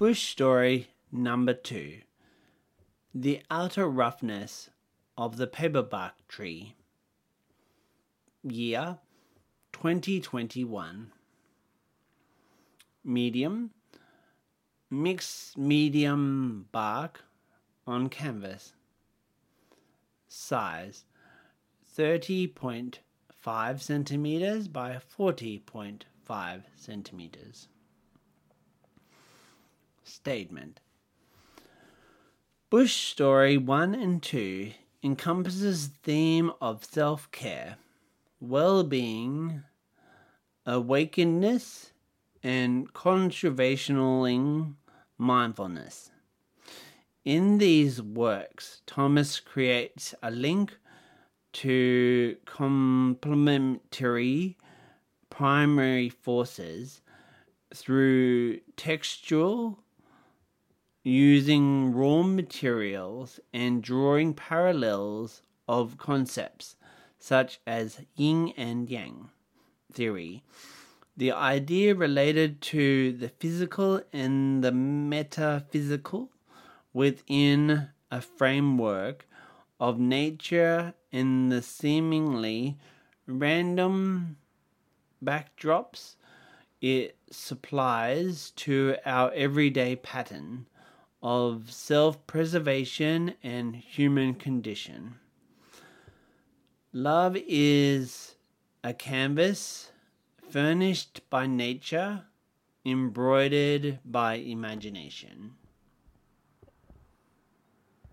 Bush story number two The outer roughness of the paperbark tree. Year 2021. Medium Mixed medium bark on canvas. Size 30.5 centimeters by 40.5 centimeters. Statement Bush Story 1 and 2 encompasses theme of self-care, well-being, awakenedness, and conservationaling mindfulness. In these works, Thomas creates a link to complementary primary forces through textual using raw materials and drawing parallels of concepts such as yin and yang theory. The idea related to the physical and the metaphysical within a framework of nature and the seemingly random backdrops it supplies to our everyday pattern of self preservation and human condition. Love is a canvas furnished by nature, embroidered by imagination.